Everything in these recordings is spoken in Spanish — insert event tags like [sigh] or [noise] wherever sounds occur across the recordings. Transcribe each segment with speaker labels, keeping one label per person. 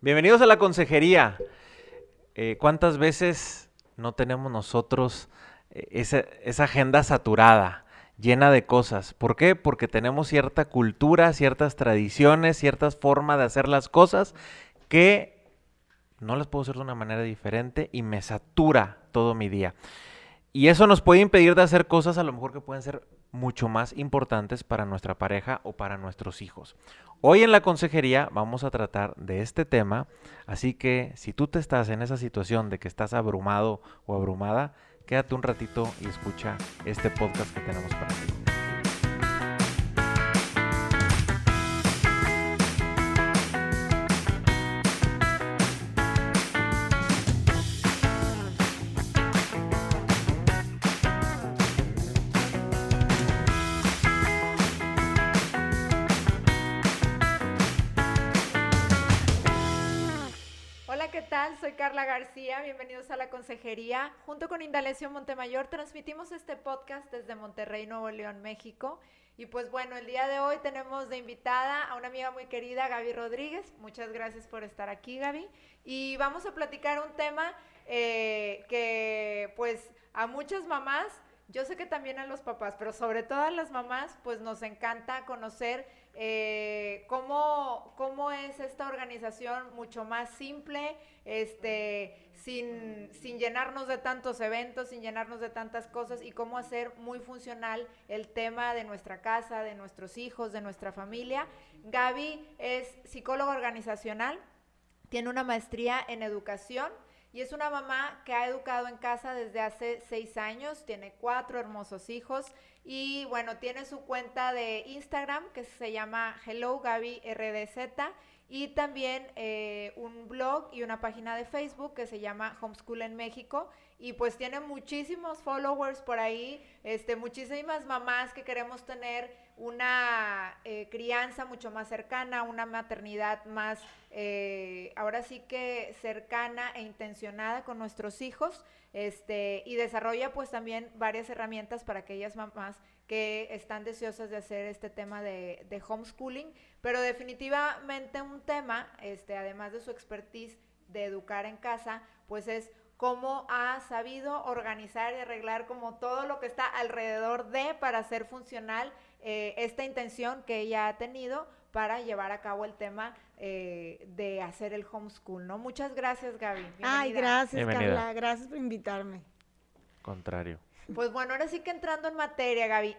Speaker 1: Bienvenidos a la consejería. Eh, ¿Cuántas veces no tenemos nosotros eh, esa, esa agenda saturada, llena de cosas? ¿Por qué? Porque tenemos cierta cultura, ciertas tradiciones, ciertas formas de hacer las cosas que no las puedo hacer de una manera diferente y me satura todo mi día. Y eso nos puede impedir de hacer cosas a lo mejor que pueden ser mucho más importantes para nuestra pareja o para nuestros hijos. Hoy en la consejería vamos a tratar de este tema, así que si tú te estás en esa situación de que estás abrumado o abrumada, quédate un ratito y escucha este podcast que tenemos para ti.
Speaker 2: García, bienvenidos a la consejería. Junto con Indalecio Montemayor transmitimos este podcast desde Monterrey, Nuevo León, México. Y pues bueno, el día de hoy tenemos de invitada a una amiga muy querida, Gaby Rodríguez. Muchas gracias por estar aquí, Gaby. Y vamos a platicar un tema eh, que pues a muchas mamás, yo sé que también a los papás, pero sobre todo a las mamás, pues nos encanta conocer eh, cómo, cómo es esta organización mucho más simple, este, sin, sin, llenarnos de tantos eventos, sin llenarnos de tantas cosas y cómo hacer muy funcional el tema de nuestra casa, de nuestros hijos, de nuestra familia. Gaby es psicóloga organizacional, tiene una maestría en educación y es una mamá que ha educado en casa desde hace seis años, tiene cuatro hermosos hijos y bueno, tiene su cuenta de Instagram que se llama Hello Gaby y también eh, un blog y una página de Facebook que se llama Homeschool en México y pues tiene muchísimos followers por ahí, este, muchísimas mamás que queremos tener una eh, crianza mucho más cercana, una maternidad más, eh, ahora sí que cercana e intencionada con nuestros hijos, este, y desarrolla pues también varias herramientas para aquellas mamás que están deseosas de hacer este tema de, de homeschooling, pero definitivamente un tema, este, además de su expertise de educar en casa, pues es cómo ha sabido organizar y arreglar como todo lo que está alrededor de para hacer funcional eh, esta intención que ella ha tenido para llevar a cabo el tema eh, de hacer el homeschool, ¿no? Muchas gracias, Gaby.
Speaker 3: Ay, gracias, Carla. Gracias por invitarme.
Speaker 1: Contrario.
Speaker 2: Pues bueno, ahora sí que entrando en materia, Gaby.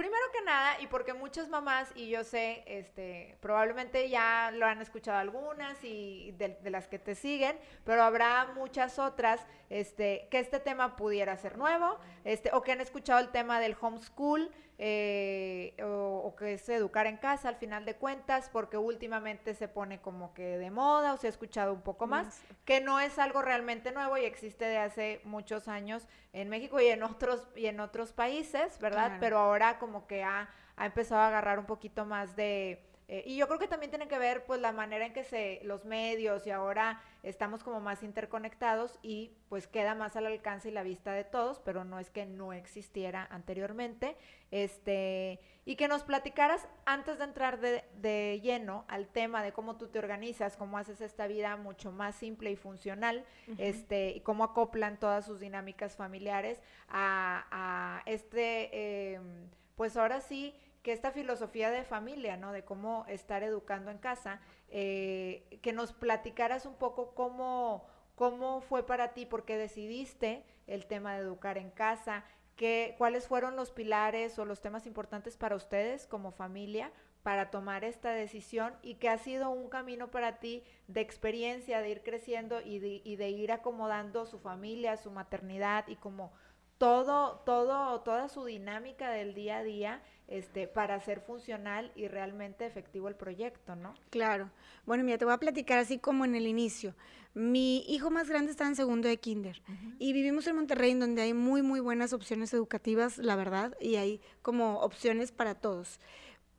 Speaker 2: Primero que nada, y porque muchas mamás, y yo sé, este, probablemente ya lo han escuchado algunas y de, las que te siguen, pero habrá muchas otras, este, que este tema pudiera ser nuevo, este, o que han escuchado el tema del homeschool, eh, o, que es educar en casa al final de cuentas, porque últimamente se pone como que de moda o se ha escuchado un poco más, que no es algo realmente nuevo y existe de hace muchos años en México y en otros, y en otros países, ¿verdad? Pero ahora como que ha, ha empezado a agarrar un poquito más de eh, y yo creo que también tiene que ver pues la manera en que se los medios y ahora estamos como más interconectados y pues queda más al alcance y la vista de todos, pero no es que no existiera anteriormente. Este, y que nos platicaras antes de entrar de, lleno al tema de cómo tú te organizas, cómo haces esta vida mucho más simple y funcional, este, y cómo acoplan todas sus dinámicas familiares a, este, em, pues ahora sí, que esta filosofía de familia, ¿no? De cómo estar educando en casa, eh, que nos platicaras un poco cómo, cómo fue para ti, por qué decidiste el tema de educar en casa, qué, cuáles fueron los pilares o los temas importantes para ustedes como familia para tomar esta decisión y que ha sido un camino para ti de experiencia, de ir creciendo y de, y de ir acomodando su familia, su maternidad y como todo, todo, toda su dinámica del día a día este, para hacer funcional y realmente efectivo el proyecto, ¿no?
Speaker 3: Claro. Bueno, mira, te voy a platicar así como en el inicio. Mi hijo más grande está en segundo de kinder y vivimos en Monterrey donde hay muy, muy buenas opciones educativas, la verdad, y hay como opciones para todos.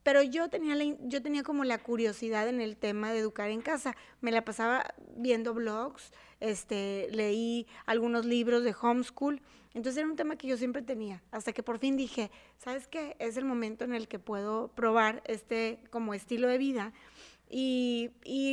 Speaker 3: Pero yo tenía, yo tenía como la curiosidad en el tema de educar en casa. Me la pasaba viendo blogs, este, leí algunos libros de homeschool entonces era un tema que yo siempre tenía, hasta que por fin dije, ¿sabes qué? Es el momento en el que puedo probar este como estilo de vida. Y,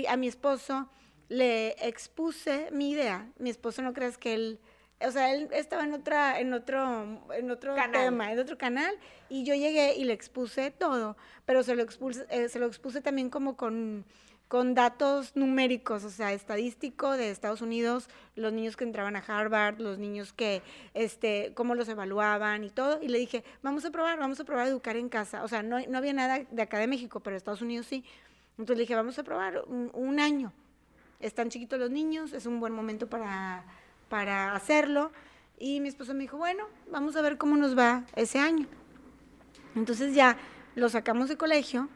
Speaker 3: a mi esposo le expuse mi idea. Mi esposo no crees que él, o sea, él estaba en otra, en otro, en otro tema, en otro canal, y yo llegué y le expuse todo, pero se lo expuse, eh, se lo expuse también como con con datos numéricos, o sea, estadístico de Estados Unidos, los niños que entraban a Harvard, los niños que, este, cómo los evaluaban y todo. Y le dije, vamos a probar, vamos a probar a educar en casa. O sea, no, no había nada de acá de México, pero Estados Unidos sí. Entonces le dije, vamos a probar un, año. Están chiquitos los niños, es un buen momento para, para hacerlo. Y mi esposo me dijo, bueno, vamos a ver cómo nos va ese año. Entonces ya lo sacamos de colegio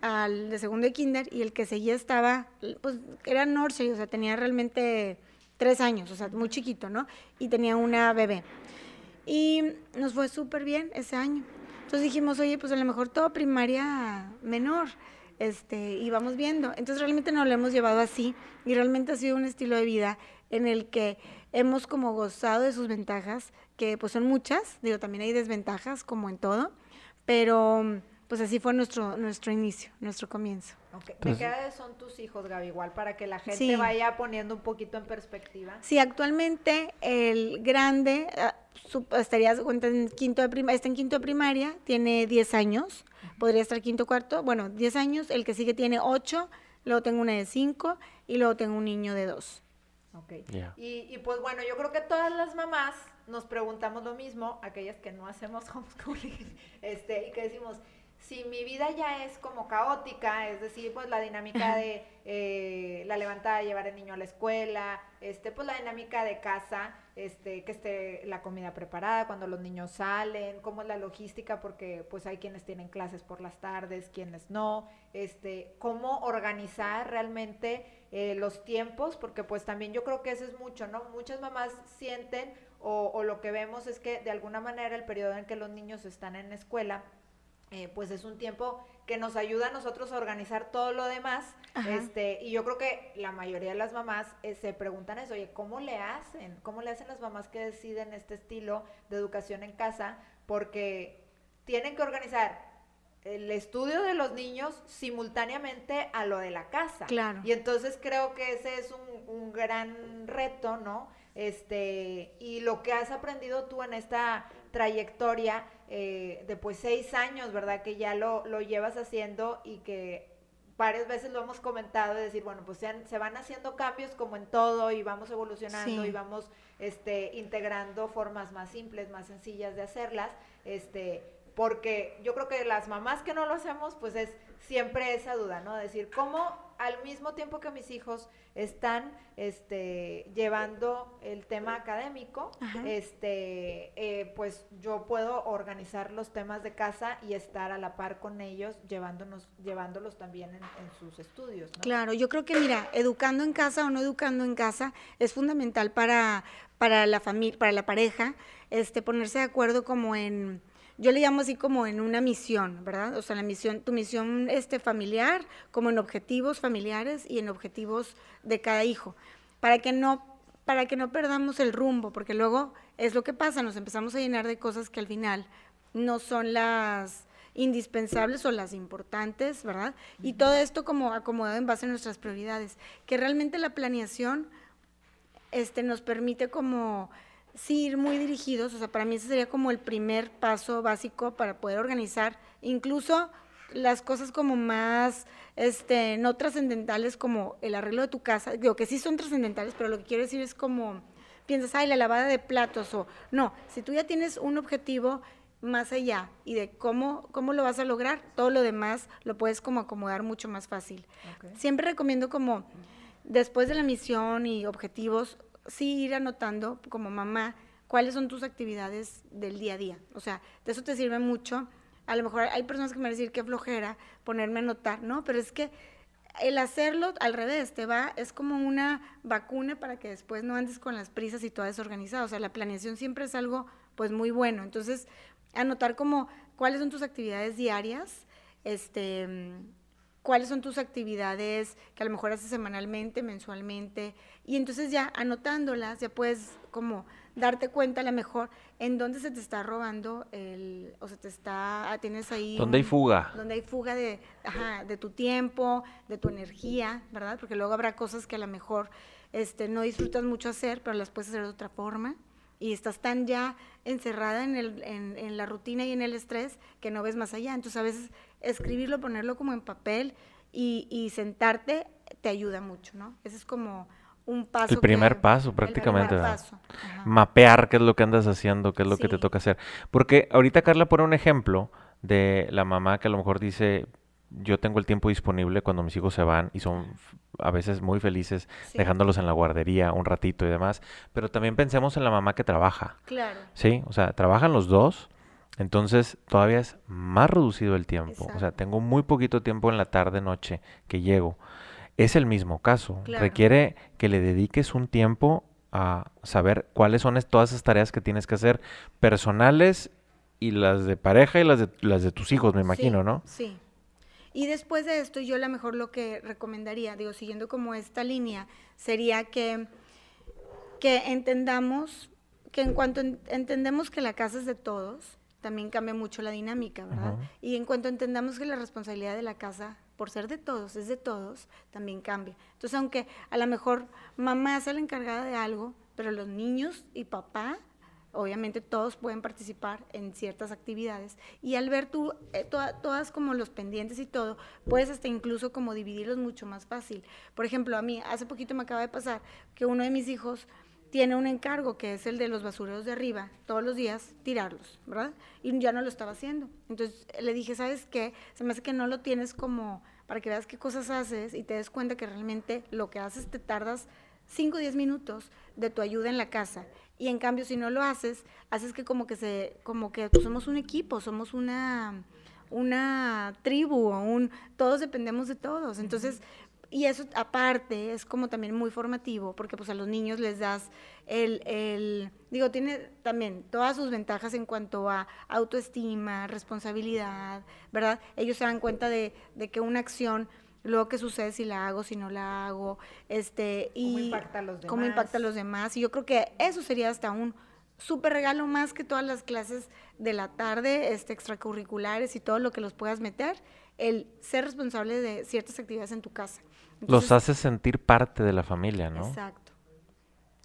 Speaker 3: al de segundo de kinder y el que seguía estaba, pues era nursery, o sea, tenía realmente tres años, o sea, muy chiquito, ¿no? Y tenía una bebé. Y nos fue súper bien ese año. Entonces dijimos, oye, pues a lo mejor todo primaria menor, este, y vamos viendo. Entonces realmente nos lo hemos llevado así y realmente ha sido un estilo de vida en el que hemos como gozado de sus ventajas, que pues son muchas, digo, también hay desventajas como en todo, pero pues así fue nuestro, nuestro inicio, nuestro comienzo.
Speaker 2: ¿De qué edad son tus hijos, Gaby? Igual para que la gente vaya poniendo un poquito en perspectiva.
Speaker 3: Sí, actualmente el grande ah, estaría en quinto de prima, está en quinto de primaria, tiene 10 años, podría estar quinto cuarto, bueno, 10 años, el que sigue tiene 8, luego tengo una de 5 y luego tengo un niño de 2.
Speaker 2: Ok. Y, y pues bueno, yo creo que todas las mamás nos preguntamos lo mismo, aquellas que no hacemos [laughs] homeschooling, este, y que decimos, si mi vida ya es como caótica, es decir, pues la dinámica de eh, la levantada de llevar el niño a la escuela, este, pues la dinámica de casa, este, que esté la comida preparada cuando los niños salen, cómo es la logística, porque pues hay quienes tienen clases por las tardes, quienes no, este, cómo organizar realmente eh, los tiempos, porque pues también yo creo que eso es mucho, ¿no? Muchas mamás sienten o, o lo que vemos es que de alguna manera el periodo en que los niños están en escuela, eh, pues es un tiempo que nos ayuda a nosotros a organizar todo lo demás. Este, y yo creo que la mayoría de las mamás eh, se preguntan eso, oye, ¿cómo le hacen? ¿Cómo le hacen las mamás que deciden este estilo de educación en casa? Porque tienen que organizar el estudio de los niños simultáneamente a lo de la casa.
Speaker 3: Claro.
Speaker 2: Y entonces creo que ese es un, un gran reto, ¿no? Este, y lo que has aprendido tú en esta trayectoria eh, de pues seis años, ¿verdad? Que ya lo, lo, llevas haciendo y que varias veces lo hemos comentado, de decir, bueno, pues se, se van haciendo cambios como en todo y vamos evolucionando y vamos este, integrando formas más simples, más sencillas de hacerlas, este, porque yo creo que las mamás que no lo hacemos, pues es siempre esa duda, ¿no? decir, ¿cómo al mismo tiempo que mis hijos están este, llevando el tema académico, este, eh, pues yo puedo organizar los temas de casa y estar a la par con ellos, llevándonos, llevándolos también en, sus estudios.
Speaker 3: Claro, yo creo que mira, educando en casa o no educando en casa es fundamental para, para la familia, para la pareja, este, ponerse de acuerdo como en yo le llamo así como en una misión, ¿verdad? O sea, la misión, tu misión este, familiar, como en objetivos familiares y en objetivos de cada hijo, para que no, para que no perdamos el rumbo, porque luego es lo que pasa, nos empezamos a llenar de cosas que al final no son las indispensables o las importantes, ¿verdad? Y todo esto como acomodado en base a nuestras prioridades, que realmente la planeación este, nos permite como sí ir muy dirigidos, o sea, para mí ese sería como el primer paso básico para poder organizar incluso las cosas como más este no trascendentales como el arreglo de tu casa, digo que sí son trascendentales, pero lo que quiero decir es como piensas, ay, la lavada de platos o no, si tú ya tienes un objetivo más allá y de cómo, cómo lo vas a lograr, todo lo demás lo puedes como acomodar mucho más fácil. Siempre recomiendo como después de la misión y objetivos, sí ir anotando como mamá cuáles son tus actividades del día a día. O sea, de eso te sirve mucho. A lo mejor hay personas que me van a decir qué flojera ponerme a anotar, ¿no? Pero es que el hacerlo al revés, te va, es como una vacuna para que después no andes con las prisas y todo desorganizado. O sea, la planeación siempre es algo pues muy bueno. Entonces, anotar como cuáles son tus actividades diarias, este cuáles son tus actividades que a lo mejor haces semanalmente, mensualmente, y entonces ya anotándolas, ya puedes como darte cuenta a lo mejor en dónde se te está robando el, o se te está, ah, tienes ahí...
Speaker 1: ¿Dónde hay fuga?
Speaker 3: Donde hay fuga de, ajá, de tu tiempo, de tu energía, ¿verdad? Porque luego habrá cosas que a lo mejor este, no disfrutas mucho hacer, pero las puedes hacer de otra forma. Y estás tan ya encerrada en, el, en, en la rutina y en el estrés que no ves más allá. Entonces a veces escribirlo, ponerlo como en papel y, y sentarte te ayuda mucho, ¿no? Ese es como un paso.
Speaker 1: El primer
Speaker 3: que-
Speaker 1: paso,
Speaker 3: el
Speaker 1: prácticamente.
Speaker 3: primer
Speaker 1: ¿verdad?
Speaker 3: paso.
Speaker 1: Mapear qué es lo que andas haciendo, qué es lo que te toca hacer. Porque ahorita Carla pone un ejemplo de la mamá que a lo mejor dice, yo tengo el tiempo disponible cuando mis hijos se van y son a veces muy felices
Speaker 3: Sí.
Speaker 1: dejándolos en la guardería un ratito y demás. Pero también pensemos en la mamá que trabaja.
Speaker 3: Claro.
Speaker 1: Sí, o sea, trabajan los dos, entonces todavía es más reducido el tiempo. O sea, tengo muy poquito tiempo en la tarde, noche que llego. Es el mismo caso.
Speaker 3: Claro.
Speaker 1: Requiere que le dediques un tiempo a saber cuáles son todas esas tareas que tienes que hacer personales y las de pareja y las de, las de tus hijos, me imagino,
Speaker 3: Sí,
Speaker 1: ¿no?
Speaker 3: Sí. Y después de esto, yo a lo mejor lo que recomendaría, digo, siguiendo como esta línea, sería que, que entendamos que en cuanto en- entendemos que la casa es de todos, también cambia mucho la dinámica, ¿verdad? Y en cuanto entendamos que la responsabilidad de la casa, por ser de todos, es de todos, también cambia. Entonces, aunque a lo mejor mamá sea la encargada de algo, pero los niños y papá obviamente todos pueden participar en ciertas actividades y al ver tú eh, toda- todas como los pendientes y todo, puedes hasta incluso como dividirlos mucho más fácil. Por ejemplo, a mí hace poquito me acaba de pasar que uno de mis hijos tiene un encargo que es el de los basureros de arriba, todos los días tirarlos, ¿verdad? Y ya no lo estaba haciendo. Entonces le dije, ¿sabes qué? Se me hace que no lo tienes como para que veas qué cosas haces y te des cuenta que realmente lo que haces te tardas 5 o 10 minutos de tu ayuda en la casa. Y en cambio, si no lo haces, haces que como que se, como que pues, somos un equipo, somos una, una tribu, o un, todos dependemos de todos. Entonces, y eso aparte es como también muy formativo, porque pues a los niños les das el, el, digo, tiene también todas sus ventajas en cuanto a autoestima, responsabilidad, ¿verdad? Ellos se dan cuenta de, de que una acción luego qué sucede si la hago, si no la hago, este, y
Speaker 2: ¿Cómo impacta a los
Speaker 3: cómo impacta a
Speaker 2: demás?
Speaker 3: los demás. Y yo creo que eso sería hasta un súper regalo más que todas las clases de la tarde, este, extracurriculares y todo lo que los puedas meter, el ser responsable de ciertas actividades en tu casa.
Speaker 1: Los haces sentir parte de la familia, ¿no?
Speaker 3: Exacto.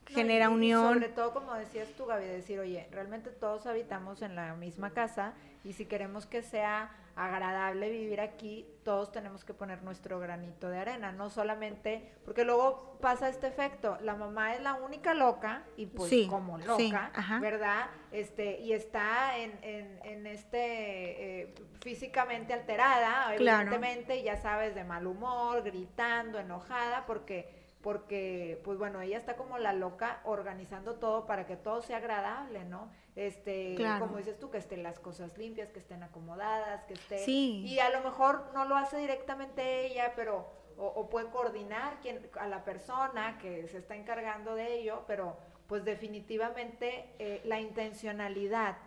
Speaker 2: No,
Speaker 3: Genera
Speaker 2: y
Speaker 3: unión.
Speaker 2: Sobre todo, como decías tú, Gaby, decir, oye, realmente todos habitamos en la misma casa y si queremos que sea agradable vivir aquí, todos tenemos que poner nuestro granito de arena, no solamente, porque luego pasa este efecto, la mamá es la única loca y pues
Speaker 3: Sí,
Speaker 2: como loca. ¿verdad? Este, y está en, en, en este eh, físicamente alterada, evidentemente, ya sabes, de mal humor, gritando, enojada, porque porque pues bueno, ella está como la loca organizando todo para que todo sea agradable, ¿no? Este,
Speaker 3: Claro.
Speaker 2: como dices tú, que estén las cosas limpias, que estén acomodadas, que esté
Speaker 3: Sí.
Speaker 2: y a lo mejor no lo hace directamente ella, pero o, o puede coordinar quien, a la persona que se está encargando de ello, pero pues definitivamente eh, la intencionalidad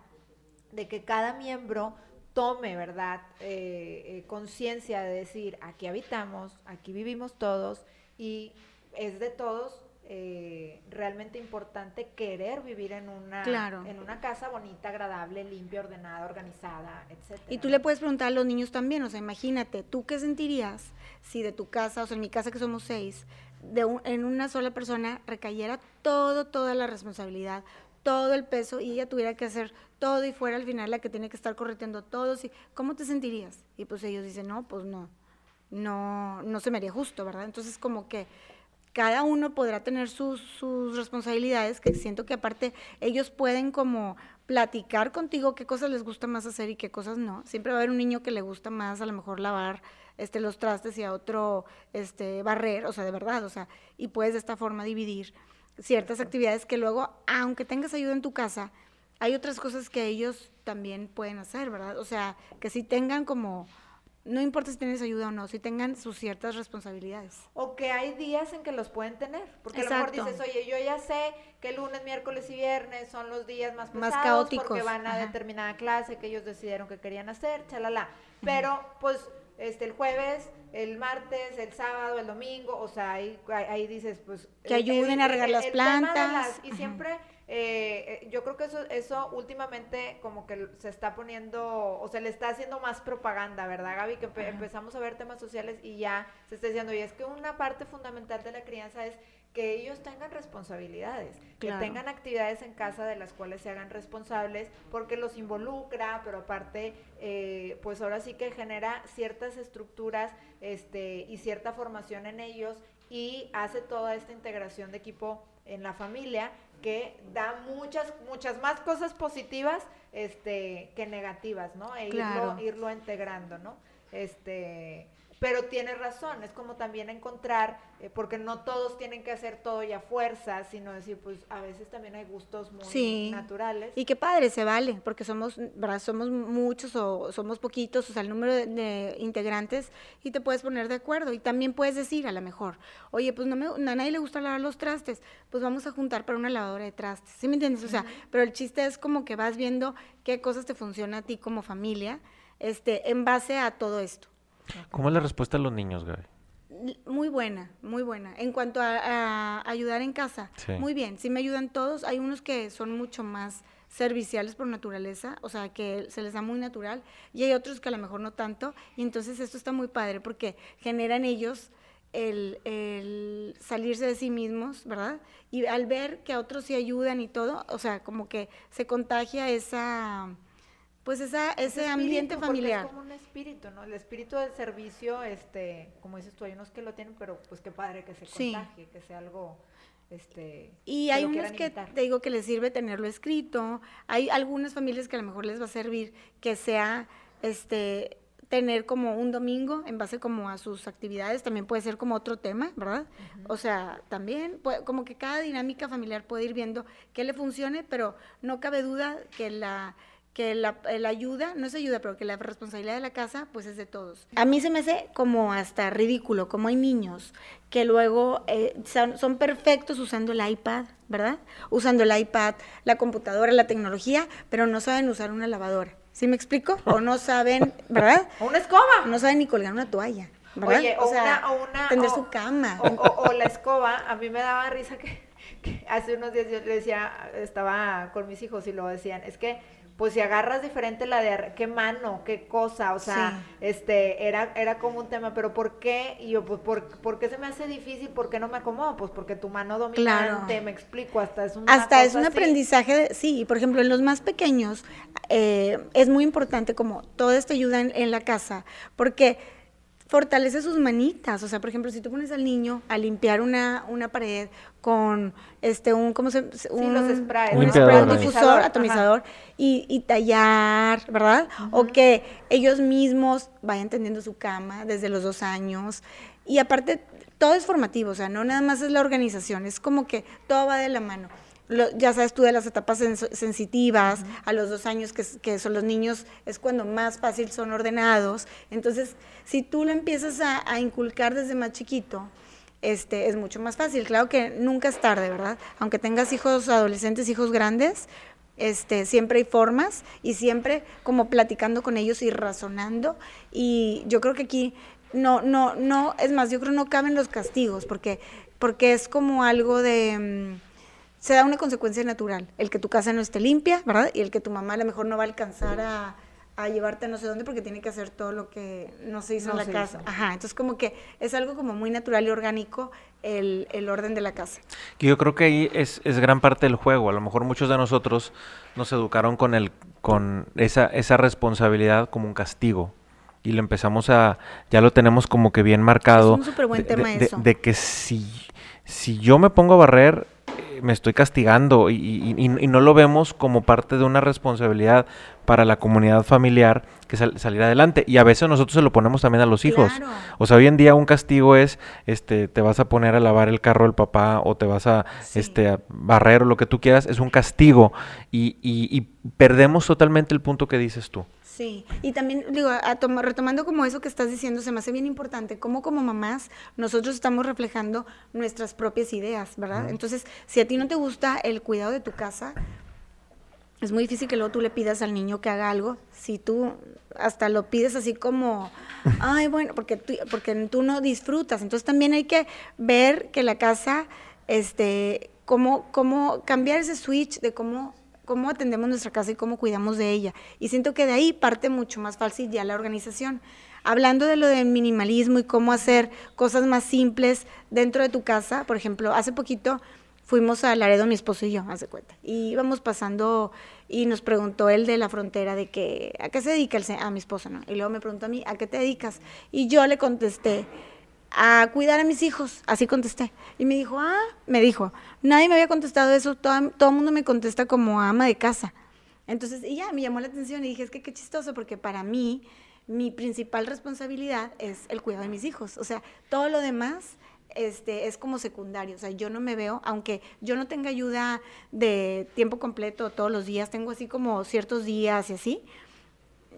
Speaker 2: de que cada miembro tome, ¿verdad? Eh, eh, conciencia de decir, aquí habitamos, aquí vivimos todos y es de todos eh, realmente importante querer vivir en una,
Speaker 3: Claro.
Speaker 2: en una casa bonita, agradable, limpia, ordenada, organizada, etcétera.
Speaker 3: Y tú le puedes preguntar a los niños también, o sea, imagínate, ¿tú qué sentirías si de tu casa, o sea, en mi casa que somos seis, de un- en una sola persona recayera todo, toda la responsabilidad, todo el peso y ella tuviera que hacer todo y fuera al final la que tiene que estar correteando todo? sí, ¿Cómo te sentirías? Y pues ellos dicen, no, pues no, no, no se me haría justo, ¿verdad? Entonces como que cada uno podrá tener sus, sus responsabilidades, que siento que aparte ellos pueden como platicar contigo qué cosas les gusta más hacer y qué cosas no. Siempre va a haber un niño que le gusta más a lo mejor lavar este, los trastes y a otro este, barrer, o sea, de verdad, o sea, y puedes de esta forma dividir ciertas actividades que luego, aunque tengas ayuda en tu casa, hay otras cosas que ellos también pueden hacer, ¿verdad? O sea, que si tengan como, no importa si tienes ayuda o no, si tengan sus ciertas responsabilidades.
Speaker 2: O que hay días en que los pueden tener. Porque a lo mejor dices, oye, yo ya sé que lunes, miércoles y viernes son los días más
Speaker 3: Más
Speaker 2: pesados porque
Speaker 3: caóticos,
Speaker 2: van a
Speaker 3: ajá.
Speaker 2: determinada clase que ellos decidieron que querían hacer, chalala. Pero, pues, este, el jueves el martes, el sábado, el domingo, o sea, ahí, ahí dices, pues...
Speaker 3: Que ayuden a regar las plantas.
Speaker 2: y siempre eh, eh, yo creo que eso, eso últimamente como que se está poniendo, o se le está haciendo más propaganda, ¿verdad, Gaby? Que empezamos a ver temas sociales y ya se está diciendo, y es que una parte fundamental de la crianza es que ellos tengan responsabilidades, que tengan actividades en casa de las cuales se hagan responsables, porque los involucra, pero aparte, eh, pues ahora sí que genera ciertas estructuras este, y cierta formación en ellos y hace toda esta integración de equipo en la familia que da muchas, muchas más cosas positivas este, que negativas, ¿no? E irlo, irlo integrando, ¿no? Este, pero tiene razón, es como también encontrar, eh, porque no todos tienen que hacer todo y a fuerza, sino decir, pues a veces también hay gustos muy naturales.
Speaker 3: Y qué padre, se vale, porque somos, ¿verdad? somos muchos o somos poquitos, o sea, el número de, integrantes, y te puedes poner de acuerdo. Y también puedes decir, a lo mejor, oye, pues no me, a nadie le gusta lavar los trastes, pues vamos a juntar para una lavadora de trastes, ¿sí me entiendes? O sea, pero el chiste es como que vas viendo qué cosas te funcionan a ti como familia, este, en base a todo esto.
Speaker 1: ¿Cómo es la respuesta a los niños, Gaby?
Speaker 3: Muy buena, muy buena. En cuanto a, ayudar en casa, muy bien. Sí me ayudan todos. Hay unos que son mucho más serviciales por naturaleza, o sea, que se les da muy natural, y hay otros que a lo mejor no tanto, y entonces esto está muy padre porque generan ellos el, el, salirse de sí mismos, ¿verdad? Y al ver que a otros sí ayudan y todo, o sea, como que se contagia esa pues esa, ese, ambiente familiar.
Speaker 2: Es como un espíritu, ¿no? El espíritu del servicio, este, como dices tú, hay unos que lo tienen, pero pues qué padre que se contagie, que sea algo... Este,
Speaker 3: y hay unos que te digo que les sirve tenerlo escrito, hay algunas familias que a lo mejor les va a servir que sea este tener como un domingo en base como a sus actividades, también puede ser como otro tema, ¿verdad? O sea, también como que cada dinámica familiar puede ir viendo qué le funcione, pero no cabe duda que la que la, ayuda, no es ayuda, pero que la responsabilidad de la casa, pues es de todos. A mí se me hace como hasta ridículo, como hay niños que luego eh, son, perfectos usando el iPad, ¿verdad? Usando el iPad, la computadora, la tecnología, pero no saben usar una lavadora. ¿Sí me explico? O no saben, ¿verdad? [laughs]
Speaker 2: O una escoba.
Speaker 3: No saben ni colgar una toalla. ¿verdad?
Speaker 2: Oye, o, una, o una,
Speaker 3: tender su cama.
Speaker 2: O, la escoba, a mí me daba risa que, que hace unos días yo le decía, estaba con mis hijos y lo decían, es que pues si agarras diferente la de qué mano, qué cosa, o sea, este, era, era como un tema, pero ¿por qué? Y yo, pues, ¿por, qué se me hace difícil? ¿Por qué no me acomodo? Pues porque tu mano dominante, me explico, hasta es un
Speaker 3: Hasta es un aprendizaje, sí, por ejemplo, en los más pequeños eh, es muy importante como toda esta ayuda en la casa, porque fortalece sus manitas. O sea, por ejemplo, si tú pones al niño a limpiar una, una pared con este un ¿cómo se
Speaker 2: un, los sprays,
Speaker 3: un spray difusor, atomizador y, y, tallar, ¿verdad? O que ellos mismos vayan tendiendo su cama desde los dos años. Y aparte, todo es formativo, o sea, no nada más es la organización, es como que todo va de la mano ya sabes tú de las etapas sensitivas, a los dos años que, son los niños, es cuando más fácil son ordenados. Entonces, si tú lo empiezas a, inculcar desde más chiquito, este, es mucho más fácil. Claro que nunca es tarde, ¿verdad? Aunque tengas hijos adolescentes, hijos grandes, este, siempre hay formas y siempre como platicando con ellos y razonando. Y yo creo que aquí no, no, no, es más, yo creo no caben los castigos, porque, porque es como algo de... Se da una consecuencia natural, el que tu casa no esté limpia, ¿verdad? Y el que tu mamá a lo mejor no va a alcanzar a, llevarte a no sé dónde porque tiene que hacer todo lo que no se hizo en la casa. Ajá, entonces como que es algo como muy natural y orgánico el, orden de la casa.
Speaker 1: yo creo que ahí es, es, gran parte del juego. A lo mejor muchos de nosotros nos educaron con, el, con esa, esa responsabilidad como un castigo. Y lo empezamos a, ya lo tenemos como que bien marcado.
Speaker 3: Es un súper buen tema
Speaker 1: de,
Speaker 3: eso.
Speaker 1: De, que si, si yo me pongo a barrer, me estoy castigando y, no lo vemos como parte de una responsabilidad para la comunidad familiar que salir adelante. Y a veces nosotros se lo ponemos también a los hijos. O sea, hoy en día un castigo es, este, te vas a poner a lavar el carro del papá o te vas a, este, barrer o lo que tú quieras, es un castigo. Y, y perdemos totalmente el punto que dices tú.
Speaker 3: Sí, y también digo, a retomando como eso que estás diciendo, se me hace bien importante, cómo como mamás nosotros estamos reflejando nuestras propias ideas, ¿verdad? Entonces, si a ti no te gusta el cuidado de tu casa, es muy difícil que luego tú le pidas al niño que haga algo. Si tú hasta lo pides así como, ay, bueno, porque tú, porque tú no disfrutas. Entonces también hay que ver que la casa, este, cómo, cómo cambiar ese switch de cómo, cómo atendemos nuestra casa y cómo cuidamos de ella. Y siento que de ahí parte mucho más fácil ya la organización. Hablando de lo del minimalismo y cómo hacer cosas más simples dentro de tu casa, por ejemplo, hace poquito fuimos a Laredo, mi esposo y yo, hace cuenta. Y íbamos pasando y nos preguntó él de la frontera de que, ¿a qué se dedica el, a mi esposo? ¿no? Y luego me preguntó a mí, ¿a qué te dedicas? Y yo le contesté, a cuidar a mis hijos, así contesté. Y me dijo, ah, me dijo, nadie me había contestado eso, todo, todo el mundo me contesta como ama de casa. Entonces, y ya, me llamó la atención y dije, es que qué chistoso, porque para mí, mi principal responsabilidad es el cuidado de mis hijos. O sea, todo lo demás este, es como secundario. O sea, yo no me veo, aunque yo no tenga ayuda de tiempo completo todos los días, tengo así como ciertos días y así.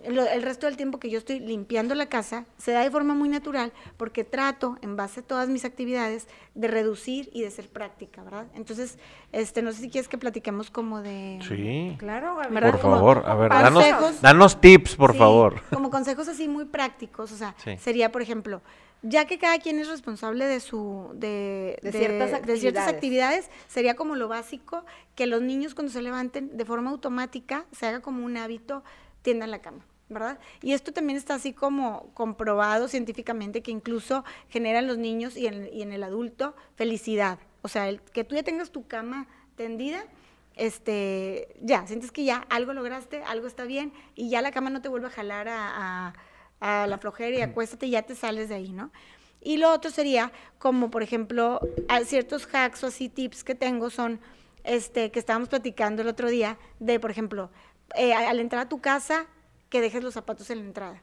Speaker 3: El resto del tiempo que yo estoy limpiando la casa se da de forma muy natural porque trato, en base a todas mis actividades, de reducir y de ser práctica, ¿verdad? Entonces, este, no sé si quieres que platiquemos como de...
Speaker 1: Sí.
Speaker 2: Claro,
Speaker 1: ¿verdad? Por favor, a ver, danos, danos, tips, por favor. [laughs]
Speaker 3: Como consejos así muy prácticos, o sea, sería, por ejemplo, ya que cada quien es responsable de su de, ciertas actividades. ciertas actividades, sería como lo básico que los niños cuando se levanten de forma automática se haga como un hábito tiendan la cama. ¿verdad? Y esto también está así como comprobado científicamente que incluso genera en los niños y en, y en el adulto felicidad. O sea, el, que tú ya tengas tu cama tendida, este, ya, sientes que ya algo lograste, algo está bien y ya la cama no te vuelve a jalar a a la flojera y acuéstate y ya te sales de ahí, ¿no? Y lo otro sería como, por ejemplo, ciertos hacks o así tips que tengo son, este, que estábamos platicando el otro día, de, por ejemplo, eh, al entrar a tu casa, que dejes los zapatos en la entrada.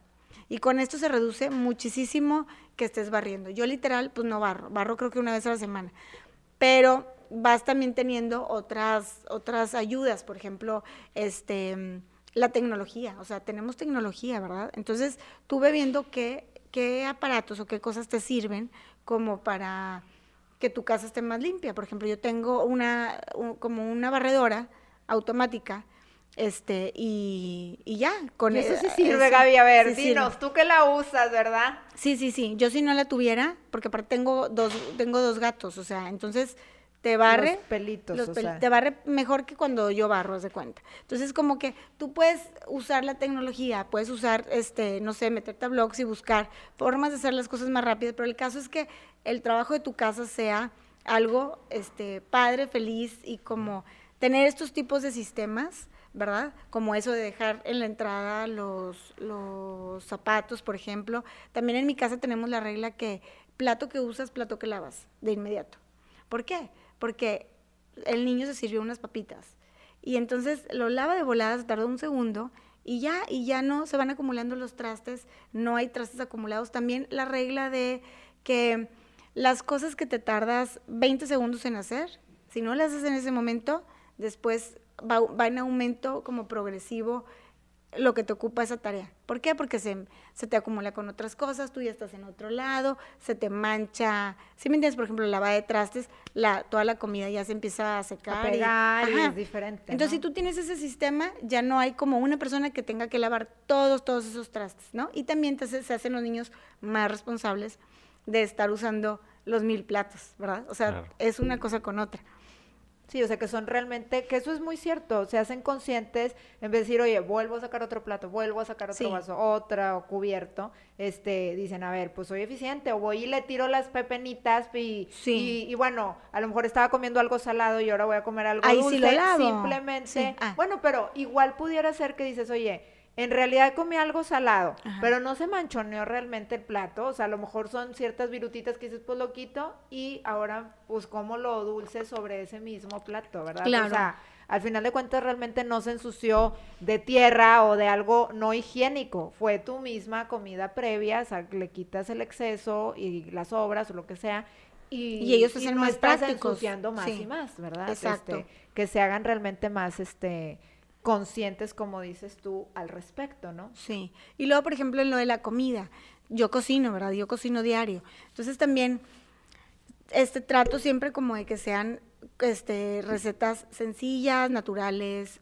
Speaker 3: Y con esto se reduce muchísimo que estés barriendo. Yo literal, pues no barro, barro creo que una vez a la semana. Pero vas también teniendo otras, otras ayudas, por ejemplo, este la tecnología, o sea, tenemos tecnología, ¿verdad? Entonces, tú viendo qué, qué aparatos o qué cosas te sirven como para que tu casa esté más limpia. Por ejemplo, yo tengo una, como una barredora automática, este, y, y ya,
Speaker 2: con eso. sí sirve, Gaby, a ver, dinos, tú que la usas, ¿verdad?
Speaker 3: Sí, sí, sí, yo si no la tuviera, porque aparte tengo dos, tengo dos gatos, o sea, entonces te barre.
Speaker 2: Los pelitos,
Speaker 3: o sea. Te barre mejor que cuando yo barro, haz de cuenta. Entonces, como que tú puedes usar la tecnología, puedes usar, este, no sé, meterte a blogs y buscar formas de hacer las cosas más rápidas, pero el caso es que el trabajo de tu casa sea algo, este, padre, feliz y como tener estos tipos de sistemas, ¿verdad? Como eso de dejar en la entrada los, los zapatos, por ejemplo. También en mi casa tenemos la regla que plato que usas, plato que lavas, de inmediato. ¿Por qué? porque el niño se sirvió unas papitas. Y entonces lo lava de volada, se tardó un segundo y ya, y ya no se van acumulando los trastes, no hay trastes acumulados. También la regla de que las cosas que te tardas 20 segundos en hacer, si no las haces en ese momento, después va, va en aumento como progresivo lo que te ocupa esa tarea. ¿Por qué? Porque se, se, te acumula con otras cosas, tú ya estás en otro lado, se te mancha. Si me entiendes, por ejemplo, la de trastes, la, toda la comida ya se empieza a secar.
Speaker 2: A pegar y, es diferente.
Speaker 3: Entonces, si tú tienes ese sistema, ya no hay como una persona que tenga que lavar todos, todos esos trastes, ¿no? Y también se hacen los niños más responsables de estar usando los mil platos, ¿verdad? O sea, es una cosa con otra.
Speaker 2: Sí, o sea, que son realmente, que eso es muy cierto, se hacen conscientes en vez de decir, oye, vuelvo a sacar otro plato, vuelvo a sacar otro vaso, otra o cubierto, este, dicen, a ver, pues soy eficiente, o voy y le tiro las pepenitas y, y, bueno, a lo mejor estaba comiendo algo salado y ahora voy a comer algo dulce, simplemente, ah. bueno, pero igual pudiera ser que dices, oye, en realidad comí algo salado, pero no se manchoneó realmente el plato, o sea, a lo mejor son ciertas virutitas que dices, pues lo quito y ahora pues como lo dulce sobre ese mismo plato, ¿verdad?
Speaker 3: Claro.
Speaker 2: O sea, al final de cuentas realmente no se ensució de tierra o de algo no higiénico, fue tu misma comida previa, o sea, le quitas el exceso y las sobras o lo que sea y,
Speaker 3: ellos se hacen más prácticos.
Speaker 2: ensuciando más y más, ¿verdad?
Speaker 3: Exacto.
Speaker 2: Este, que se hagan realmente más, este conscientes, como dices tú, al respecto, ¿no?
Speaker 3: Sí. Y luego, por ejemplo, en lo de la comida, yo cocino, ¿verdad? Yo cocino diario. Entonces también, este trato siempre como de que sean este, recetas sencillas, naturales.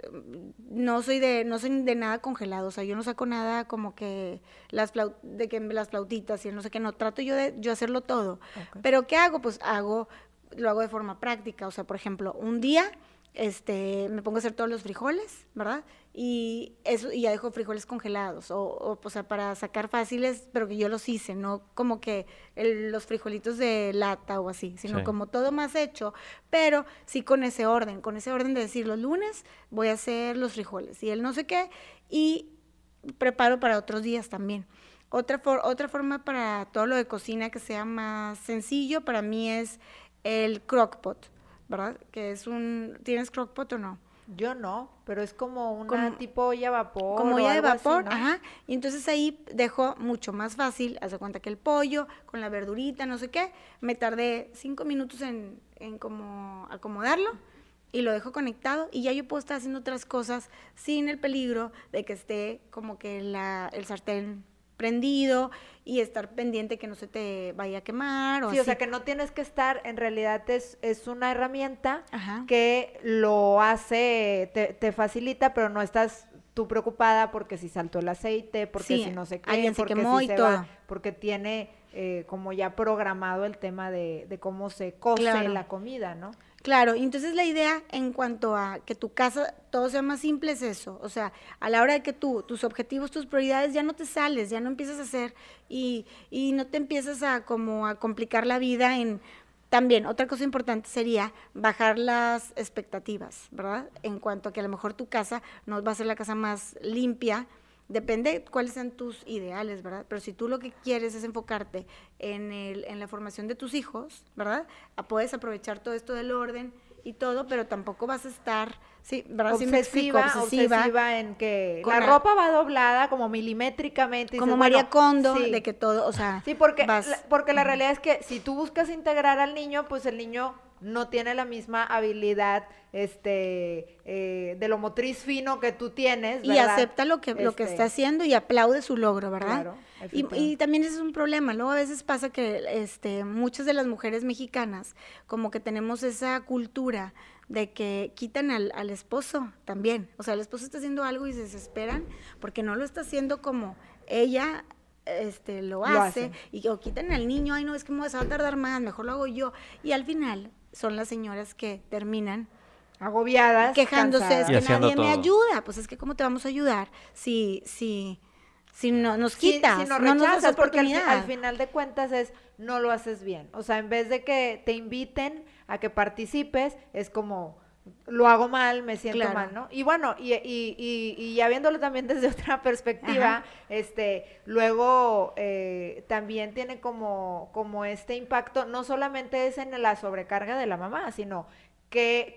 Speaker 3: No soy de, no soy de nada congelado, o sea, yo no saco nada como que las de que las flautitas y no sé qué, no, trato yo de yo hacerlo todo. Pero ¿qué hago? Pues hago, lo hago de forma práctica, o sea, por ejemplo, un día este, me pongo a hacer todos los frijoles, ¿verdad? Y eso y ya dejo frijoles congelados, o, o, sea, para sacar fáciles, pero que yo los hice, no como que los frijolitos de lata o así, sino como todo más hecho, pero sí con ese orden, con ese orden de decir, los lunes voy a hacer los frijoles y el no sé qué, y preparo para otros días también. Otra, otra forma para todo lo de cocina que sea más sencillo para mí es el crockpot ¿verdad? Que es un... ¿Tienes crockpot o no?
Speaker 2: Yo no, pero es como una tipo olla vapor.
Speaker 3: Como olla de vapor, ajá. Y entonces ahí dejo mucho más fácil, haz cuenta que el pollo, con la verdurita, no sé qué, me tardé cinco minutos en, en como acomodarlo y lo dejo conectado y ya yo puedo estar haciendo otras cosas sin el peligro de que esté como que la, el sartén prendido y estar pendiente que no se te vaya a quemar.
Speaker 2: O sí, o sea, que no tienes que estar, en realidad es, es una herramienta que lo hace, te, facilita, pero no estás tú preocupada porque si saltó el aceite, porque si no se qué, porque quemó y todo. porque tiene eh, como ya programado el tema de, de cómo se cose la comida, ¿no?
Speaker 3: Claro, entonces la idea en cuanto a que tu casa todo sea más simple es eso, o sea, a la hora de que tú, tus objetivos, tus prioridades, ya no te sales, ya no empiezas a hacer y, y no te empiezas a como a complicar la vida en, también, otra cosa importante sería bajar las expectativas, ¿verdad? En cuanto a que a lo mejor tu casa no va a ser la casa más limpia, depende cuáles sean tus ideales, ¿verdad? Pero si tú lo que quieres es enfocarte en, el, en la formación de tus hijos, ¿verdad? Ah, puedes aprovechar todo esto del orden y todo, pero tampoco vas a estar, sí,
Speaker 2: ¿verdad? Obsesiva, obsesiva, en que la, ropa va doblada como milimétricamente.
Speaker 3: Como María Kondo, de que todo, o sea...
Speaker 2: Sí, porque, porque la realidad es que si tú buscas integrar al niño, pues el niño no tiene la misma habilidad este eh, de lo motriz fino que tú tienes
Speaker 3: y acepta lo que lo que está este haciendo y aplaude su logro verdad y, y, también ese es un problema. Luego a veces pasa que este muchas de las mujeres mexicanas como que tenemos esa cultura de que quitan al, al esposo también. O sea el esposo está haciendo algo y se desesperan porque no lo está haciendo como ella este, lo, hace, y o quitan al niño, ay no, es que me va a tardar más, mejor lo hago yo. Y al final son las señoras que terminan
Speaker 2: agobiadas,
Speaker 3: quejándose, es que nadie me ayuda. Pues es que cómo te vamos a ayudar si si si no nos quitas, si, no,
Speaker 2: rechazas, porque al, final de cuentas es no lo haces bien. O sea, en vez de que te inviten a que participes, es como lo hago mal, me siento mal, ¿no? Y bueno, y, y, y, y, ya viéndolo también [laughs] desde otra perspectiva, este, luego eh, también tiene como, como este impacto, no solamente es en la sobrecarga de la mamá, sino que,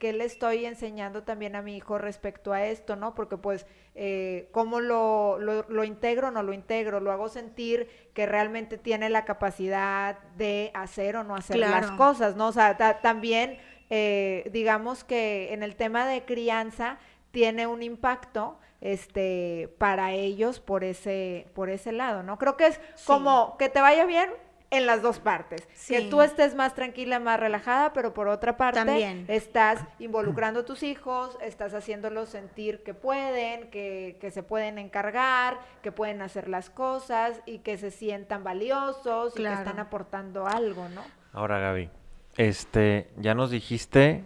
Speaker 2: que, le estoy enseñando también a mi hijo respecto a esto, ¿no? Porque pues, eh, ¿cómo lo, lo, integro o no lo integro? Lo hago sentir que realmente tiene la capacidad de hacer o no hacer las cosas, ¿no? O sea, también eh, digamos que en el tema de crianza tiene un impacto este para ellos por ese por ese lado, ¿no? Creo que es como que te vaya bien en las dos partes. Que tú estés más tranquila, más relajada, pero por otra parte estás involucrando a tus hijos, estás haciéndolos sentir que pueden, que, que, se pueden encargar, que pueden hacer las cosas y que se sientan valiosos y que están aportando algo, ¿no?
Speaker 1: Ahora, Gaby, este, ya nos dijiste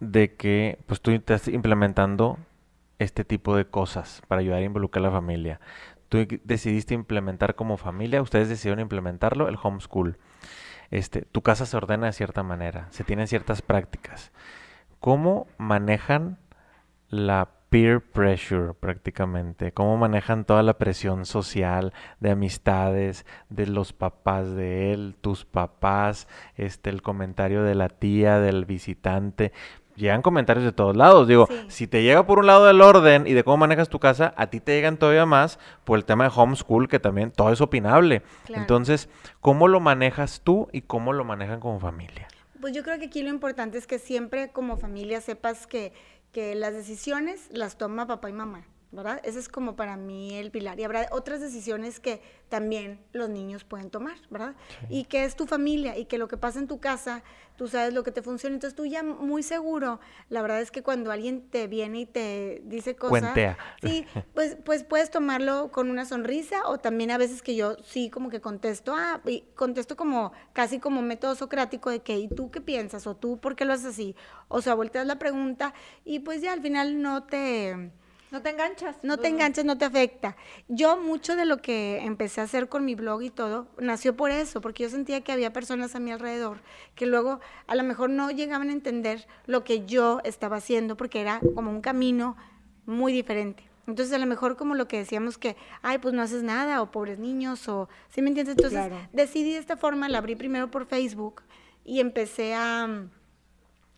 Speaker 1: de que pues tú estás implementando este tipo de cosas para ayudar a involucrar a la familia. Tú decidiste implementar como familia, ustedes decidieron implementarlo, el homeschool. Este, tu casa se ordena de cierta manera, se tienen ciertas prácticas. ¿Cómo manejan la peer pressure prácticamente, cómo manejan toda la presión social de amistades, de los papás de él, tus papás, este el comentario de la tía, del visitante. Llegan comentarios de todos lados. Digo, si te llega por un lado del orden y de cómo manejas tu casa, a ti te llegan todavía más por el tema de homeschool, que también todo es opinable. Entonces, ¿cómo lo manejas tú y cómo lo manejan como familia?
Speaker 3: Pues yo creo que aquí lo importante es que siempre como familia sepas que que las decisiones las toma papá y mamá, ¿verdad? Ese es como para mí el pilar. Y habrá otras decisiones que también los niños pueden tomar, ¿verdad? Y que es tu familia y que lo que pasa en tu casa, tú sabes lo que te funciona. Entonces tú ya muy seguro, la verdad es que cuando alguien te viene y te dice cosas,
Speaker 1: Cuentea.
Speaker 3: sí, [laughs] pues, pues puedes tomarlo con una sonrisa o también a veces que yo sí como que contesto, ah, y contesto como casi como método socrático de que, ¿y tú qué piensas? O tú, ¿por qué lo haces así? O sea, volteas la pregunta y pues ya al final no te
Speaker 2: no te enganchas.
Speaker 3: no te enganches, no te afecta. Yo mucho de lo que empecé a hacer con mi blog y todo nació por eso, porque yo sentía que había personas a mi alrededor que luego a lo mejor no llegaban a entender lo que yo estaba haciendo, porque era como un camino muy diferente. Entonces a lo mejor como lo que decíamos que, ay, pues no haces nada, o pobres niños, o, ¿sí me entiendes? Entonces
Speaker 2: Claro.
Speaker 3: decidí de esta forma, la abrí primero por Facebook y empecé a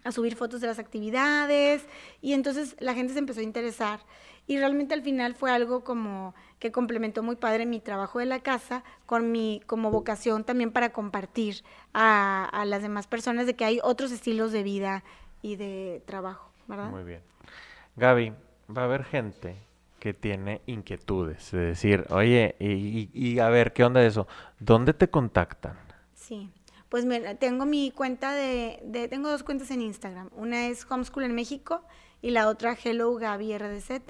Speaker 3: a subir fotos de las actividades y entonces la gente se empezó a interesar y realmente al final fue algo como que complementó muy padre mi trabajo de la casa con mi como vocación también para compartir a, a las demás personas de que hay otros estilos de vida y de trabajo, ¿verdad?
Speaker 1: Muy bien. Gaby, va a haber gente que tiene inquietudes, de decir, oye, y, y- y a ver, ¿qué onda de eso? ¿Dónde te contactan?
Speaker 3: Sí, pues mira, tengo mi cuenta de, tengo dos cuentas en Instagram. Una es Homeschool en México y la otra Hello Gaby RDZ.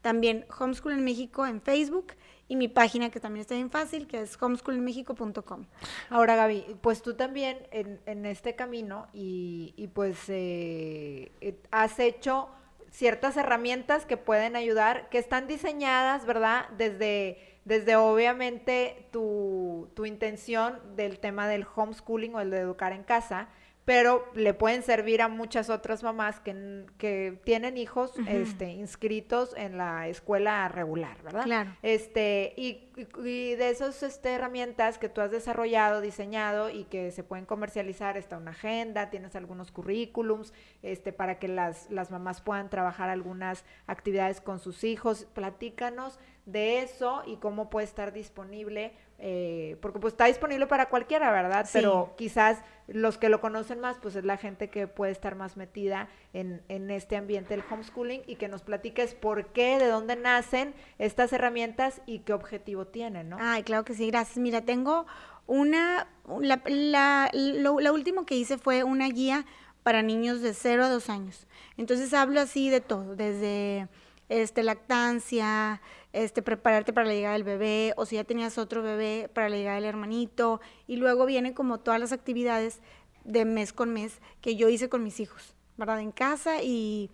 Speaker 3: También Homeschool en México en Facebook y mi página que también está bien fácil, que es homeschoolenmexico.com.
Speaker 2: Ahora, Gaby, pues tú también en, este camino y, y pues eh, eh, has hecho ciertas herramientas que pueden ayudar, que están diseñadas, ¿verdad? Desde, desde obviamente tu, tu intención del tema del homeschooling o el de educar en casa, pero le pueden servir a muchas otras mamás que, que tienen hijos este, inscritos en la escuela regular, ¿verdad?
Speaker 3: Claro.
Speaker 2: Este, y de esas este, herramientas que tú has desarrollado, diseñado y que se pueden comercializar, está una agenda, tienes algunos currículums, este, para que las, las mamás puedan trabajar algunas actividades con sus hijos. Platícanos de eso y cómo puede estar disponible, eh, porque pues está disponible para cualquiera, ¿verdad?
Speaker 3: Sí.
Speaker 2: Pero quizás los que lo conocen más, pues es la gente que puede estar más metida en, en este ambiente del homeschooling y que nos platiques por qué, de dónde nacen estas herramientas y qué objetivo tienen, ¿no?
Speaker 3: Ay, claro que sí, gracias. Mira, tengo una, la, la, lo, lo último que hice fue una guía para niños de 0 a 2 años. Entonces hablo así de todo, desde este, lactancia, este, prepararte para la llegada del bebé, o si ya tenías otro bebé, para la llegada del hermanito, y luego vienen como todas las actividades de mes con mes que yo hice con mis hijos, ¿verdad? En casa y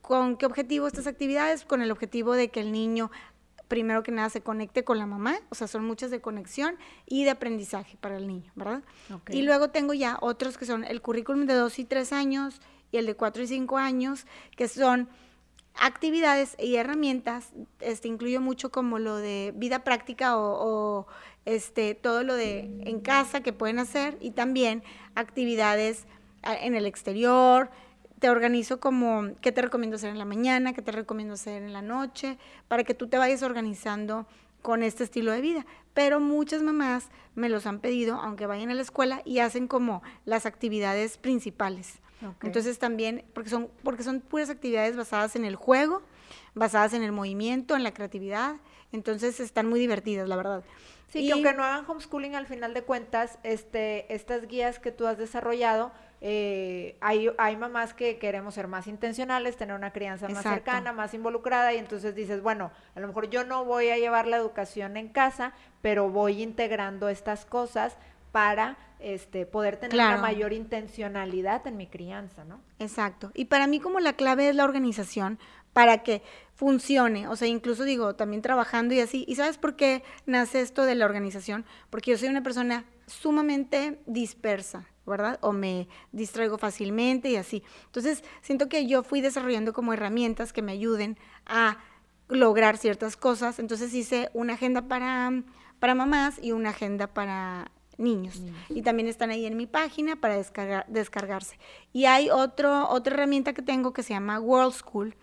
Speaker 3: ¿Con qué objetivo estas actividades? Con el objetivo de que el niño, primero que nada, se conecte con la mamá, o sea, son muchas de conexión y de aprendizaje para el niño, ¿verdad?
Speaker 2: Ok.
Speaker 3: Y luego tengo ya otros que son el currículum de 2 y 3 años y el de 4 y 5 años, que son actividades y herramientas, este incluyo mucho como lo de vida práctica o, este todo lo de en casa que pueden hacer y también actividades en el exterior. Te organizo como qué te recomiendo hacer en la mañana, qué te recomiendo hacer en la noche, para que tú te vayas organizando con este estilo de vida. Pero muchas mamás me los han pedido, aunque vayan a la escuela, y hacen como las actividades principales. Entonces también, porque son, porque son puras actividades basadas en el juego, basadas en el movimiento, en la creatividad, entonces están muy divertidas, la verdad.
Speaker 2: Sí,
Speaker 3: Y-
Speaker 2: que aunque no hagan homeschooling, al final de cuentas, este, estas guías que tú has desarrollado, eh, hay, hay mamás que queremos ser más intencionales, tener una crianza más cercana, más involucrada, y entonces dices, bueno, a lo mejor yo no voy a llevar la educación en casa, pero voy integrando estas cosas para este, poder tener una mayor intencionalidad en mi crianza, ¿no?
Speaker 3: Exacto. Y para mí como la clave es la organización para que funcione. O sea, incluso digo, también trabajando y así. ¿Y sabes por qué nace esto de la organización? Porque yo soy una persona sumamente dispersa, ¿verdad? O me distraigo fácilmente y así. Entonces, siento que yo fui desarrollando como herramientas que me ayuden a lograr ciertas cosas. Entonces hice una agenda para, para mamás y una agenda para niños. Y también están ahí en mi página para descargar, descargarse. Y hay otro, otra herramienta que tengo que se llama World School,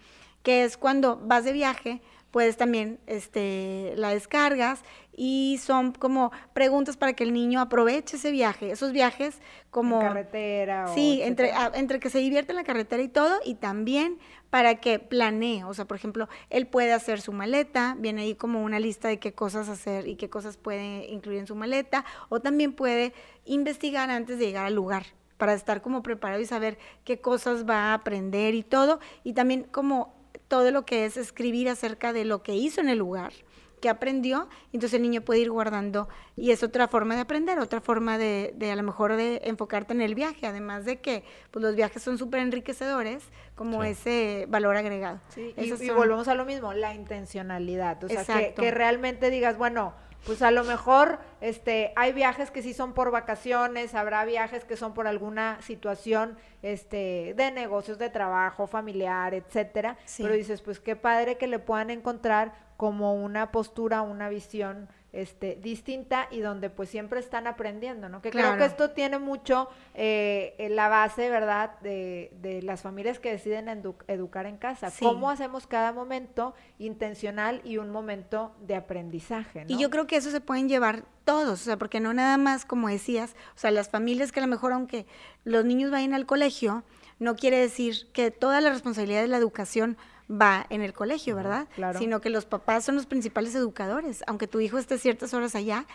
Speaker 3: que es cuando vas de viaje, puedes también, este, la descargas y son como preguntas para que el niño aproveche ese viaje, esos viajes como...
Speaker 2: carretera.
Speaker 3: Sí, entre, entre que se divierte en la carretera y todo, y también para que planee, o sea, por ejemplo, él puede hacer su maleta, viene ahí como una lista de qué cosas hacer y qué cosas puede incluir en su maleta, o también puede investigar antes de llegar al lugar para estar como preparado y saber qué cosas va a aprender y todo, y también como todo lo que es escribir acerca de lo que hizo en el lugar, que aprendió, entonces el niño puede ir guardando y es otra forma de aprender, otra forma de, de a lo mejor de enfocarte en el viaje, además de que pues los viajes son súper enriquecedores como ese valor agregado.
Speaker 2: Sí, y, volvemos a lo mismo, la intencionalidad, o sea, que, que realmente digas, bueno, pues a lo mejor este hay viajes que sí son por vacaciones, habrá viajes que son por alguna situación este de negocios, de trabajo, familiar, etcétera, pero dices, pues qué padre que le puedan encontrar como una postura, una visión este, distinta y donde pues siempre están aprendiendo, ¿no? Que creo que esto tiene mucho eh, la base, ¿verdad? De, de, las familias que deciden educar en casa. ¿Cómo hacemos cada momento intencional y un momento de aprendizaje,
Speaker 3: Y yo creo que eso se pueden llevar todos, o sea, porque no nada más, como decías, o sea, las familias que a lo mejor aunque los niños vayan al colegio, no quiere decir que toda la responsabilidad de la educación va en el colegio, ¿verdad? Claro. Sino que los papás son los principales educadores, aunque tu hijo esté ciertas horas allá.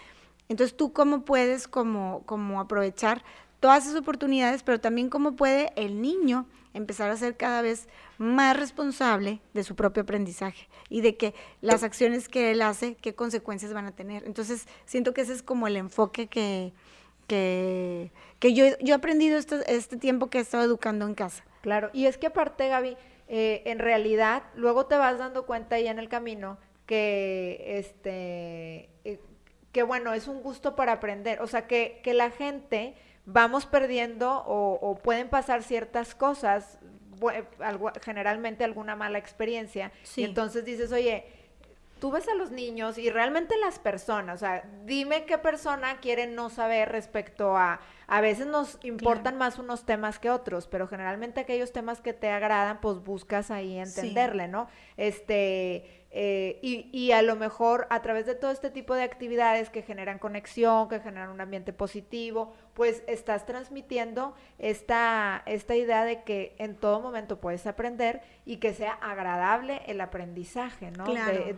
Speaker 3: Entonces, ¿tú cómo puedes como, como aprovechar todas esas oportunidades, pero también cómo puede el niño empezar a ser cada vez más responsable de su propio aprendizaje y de que las acciones que él hace, qué consecuencias van a tener. Entonces, siento que ese es como el enfoque que, que, que yo, yo he aprendido este, este tiempo que he estado educando en casa.
Speaker 2: Claro, y es que aparte, Gaby, eh, en realidad luego te vas dando cuenta ya en el camino que este eh, que bueno, es un gusto para aprender, o sea que, que la gente vamos perdiendo o, pueden pasar ciertas cosas, generalmente alguna mala experiencia, y entonces dices, oye, tú ves a los niños y realmente las personas, o sea, dime qué persona quiere no saber respecto a, a veces nos importan más unos temas que otros, pero generalmente aquellos temas que te agradan, pues buscas ahí entenderle, ¿no? Este, eh, y, y, a lo mejor a través de todo este tipo de actividades que generan conexión, que generan un ambiente positivo, pues estás transmitiendo esta, esta idea de que en todo momento puedes aprender y que sea agradable el aprendizaje, ¿no?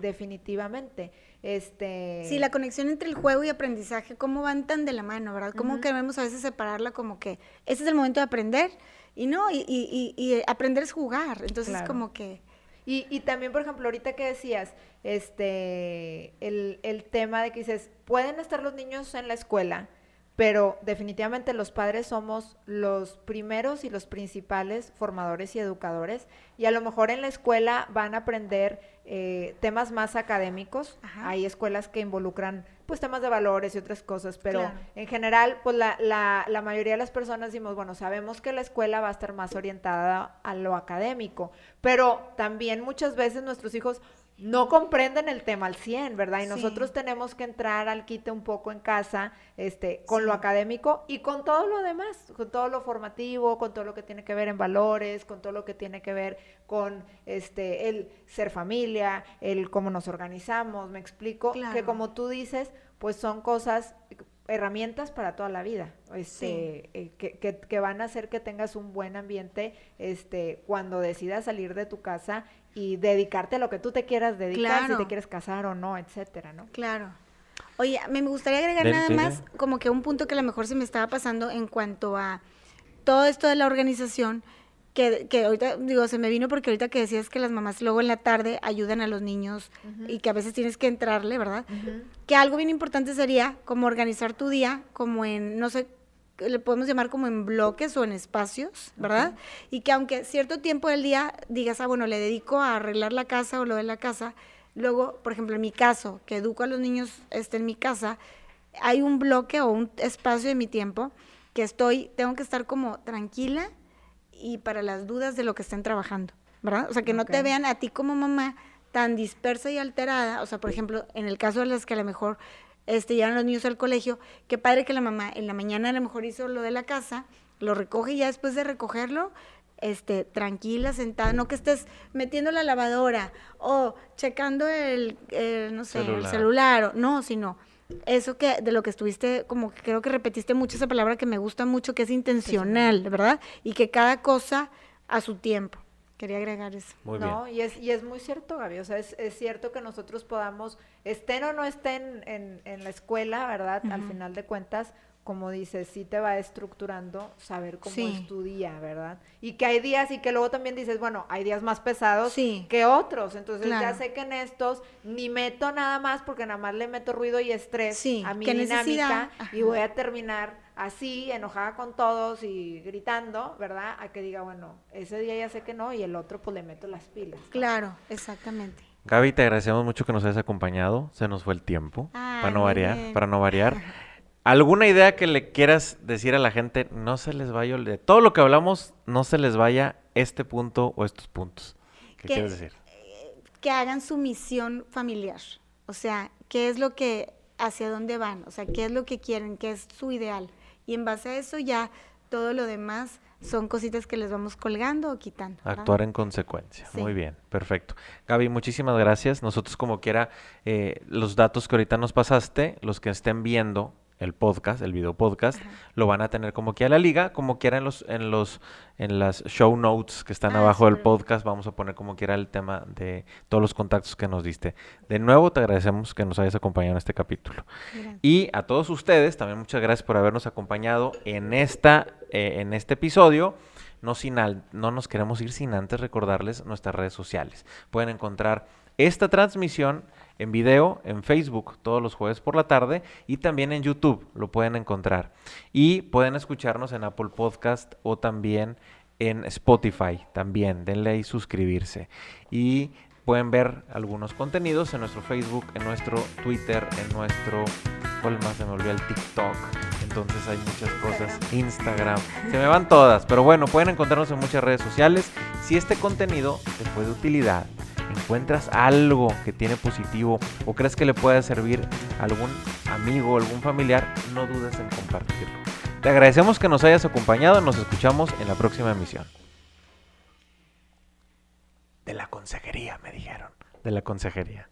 Speaker 2: definitivamente. Este...
Speaker 3: Sí, la conexión entre el juego y aprendizaje, cómo van tan de la mano, ¿verdad? Cómo queremos a veces separarla como que ese es el momento de aprender y no, y, y, y, aprender es jugar, entonces como que...
Speaker 2: Y, y también, por ejemplo, ahorita que decías, este, el, el tema de que dices, pueden estar los niños en la escuela, pero definitivamente los padres somos los primeros y los principales formadores y educadores y a lo mejor en la escuela van a aprender eh, temas más académicos, hay escuelas que involucran pues temas de valores y otras cosas, pero en general pues la, la, la mayoría de las personas decimos, bueno, sabemos que la escuela va a estar más orientada a lo académico, pero también muchas veces nuestros hijos no comprenden el tema al 100, ¿verdad? Y nosotros tenemos que entrar al quite un poco en casa, este, con lo académico y con todo lo demás, con todo lo formativo, con todo lo que tiene que ver en valores, con todo lo que tiene que ver con este el ser familia, el cómo nos organizamos, me explico, que como tú dices, pues son cosas herramientas para toda la vida, este, eh, que, que, que, van a hacer que tengas un buen ambiente este, cuando decidas salir de tu casa y dedicarte a lo que tú te quieras dedicar, si te quieres casar o no, etcétera, ¿no?
Speaker 3: Claro. Oye, me gustaría agregar nada más como que un punto que a lo mejor se me estaba pasando en cuanto a todo esto de la organización, que, que, ahorita, digo, se me vino porque ahorita que decías que las mamás luego en la tarde ayudan a los niños y que a veces tienes que entrarle, ¿verdad? Que algo bien importante sería como organizar tu día como en, no sé, le podemos llamar como en bloques o en espacios, ¿verdad? Y que aunque cierto tiempo del día digas, ah, bueno, le dedico a arreglar la casa o lo de la casa, luego, por ejemplo, en mi caso, que educo a los niños este, en mi casa, hay un bloque o un espacio de mi tiempo que estoy, tengo que estar como tranquila y para las dudas de lo que estén trabajando, ¿verdad? O sea, que no te vean a ti como mamá tan dispersa y alterada, o sea, por ejemplo, en el caso de las que a lo mejor este, llevan los niños al colegio, qué padre que la mamá en la mañana a lo mejor hizo lo de la casa, lo recoge y ya después de recogerlo, este, tranquila, sentada, no que estés metiendo la lavadora o checando el, eh, no sé,
Speaker 1: Celular.
Speaker 3: el celular, o- no, sino eso que de lo que estuviste, como que creo que repetiste mucho esa palabra que me gusta mucho, que es intencional, ¿verdad? Y que cada cosa a su tiempo. Quería agregar eso.
Speaker 1: Muy bien.
Speaker 2: no, y es, y es muy cierto, Gaby. O sea, es, es cierto que nosotros podamos, estén o no estén en, en la escuela, ¿verdad? Al final de cuentas, como dices, sí te va estructurando saber cómo
Speaker 3: Sí.
Speaker 2: es tu día, ¿verdad? Y que hay días y que luego también dices, bueno, hay días más pesados
Speaker 3: Sí.
Speaker 2: que otros. Entonces ya sé que en estos ni meto nada más porque nada más le meto ruido y estrés
Speaker 3: Sí,
Speaker 2: a mi dinámica
Speaker 3: necesidad.
Speaker 2: y voy a terminar así, enojada con todos y gritando, ¿verdad? A que diga, bueno, ese día ya sé que no y el otro pues le meto las pilas. ¿no?
Speaker 3: Claro, exactamente.
Speaker 1: Gaby, te agradecemos mucho que nos hayas acompañado. Se nos fue el tiempo.
Speaker 3: Ay,
Speaker 1: para no variar,
Speaker 3: bien.
Speaker 1: para no variar. [laughs] ¿Alguna idea que le quieras decir a la gente? No se les vaya, de todo lo que hablamos, no se les vaya este punto o estos puntos. ¿Qué
Speaker 3: Que-
Speaker 1: quieres decir?
Speaker 3: que hagan su misión familiar. O sea, qué es lo que, hacia dónde van, o sea, qué es lo que quieren, qué es su ideal. Y en base a eso ya todo lo demás son cositas que les vamos colgando o quitando. ¿verdad?
Speaker 1: Actuar en consecuencia.
Speaker 3: Sí.
Speaker 1: Muy bien, perfecto. Gaby, muchísimas gracias. Nosotros como quiera, eh, los datos que ahorita nos pasaste, los que estén viendo el podcast, el video podcast,
Speaker 3: Ajá.
Speaker 1: lo van a tener como quiera la liga, como quiera en los, en los, en las show notes que están
Speaker 3: Ah,
Speaker 1: abajo del podcast, vamos a poner como quiera el tema de todos los contactos que nos diste. De nuevo, te agradecemos que nos hayas acompañado en este capítulo.
Speaker 3: Mira.
Speaker 1: Y a todos ustedes, también muchas gracias por habernos acompañado en, esta, eh, en este episodio. No, sin al- no nos queremos ir sin antes recordarles nuestras redes sociales. Pueden encontrar esta transmisión en video en Facebook todos los jueves por la tarde y también en YouTube lo pueden encontrar. Y pueden escucharnos en Apple Podcast o también en Spotify. También denle ahí suscribirse. Y pueden ver algunos contenidos en nuestro Facebook, en nuestro Twitter, en nuestro... ¿Cuál más se me olvidó? El TikTok. Entonces hay muchas cosas. Instagram. Se me van todas. Pero bueno, pueden encontrarnos en muchas redes sociales. Si este contenido te fue de utilidad, encuentras algo que tiene positivo o crees que le puede servir algún amigo algún familiar, no dudes en compartirlo. Te agradecemos que nos hayas acompañado. Nos escuchamos en la próxima emisión. De la consejería, me dijeron. De la consejería.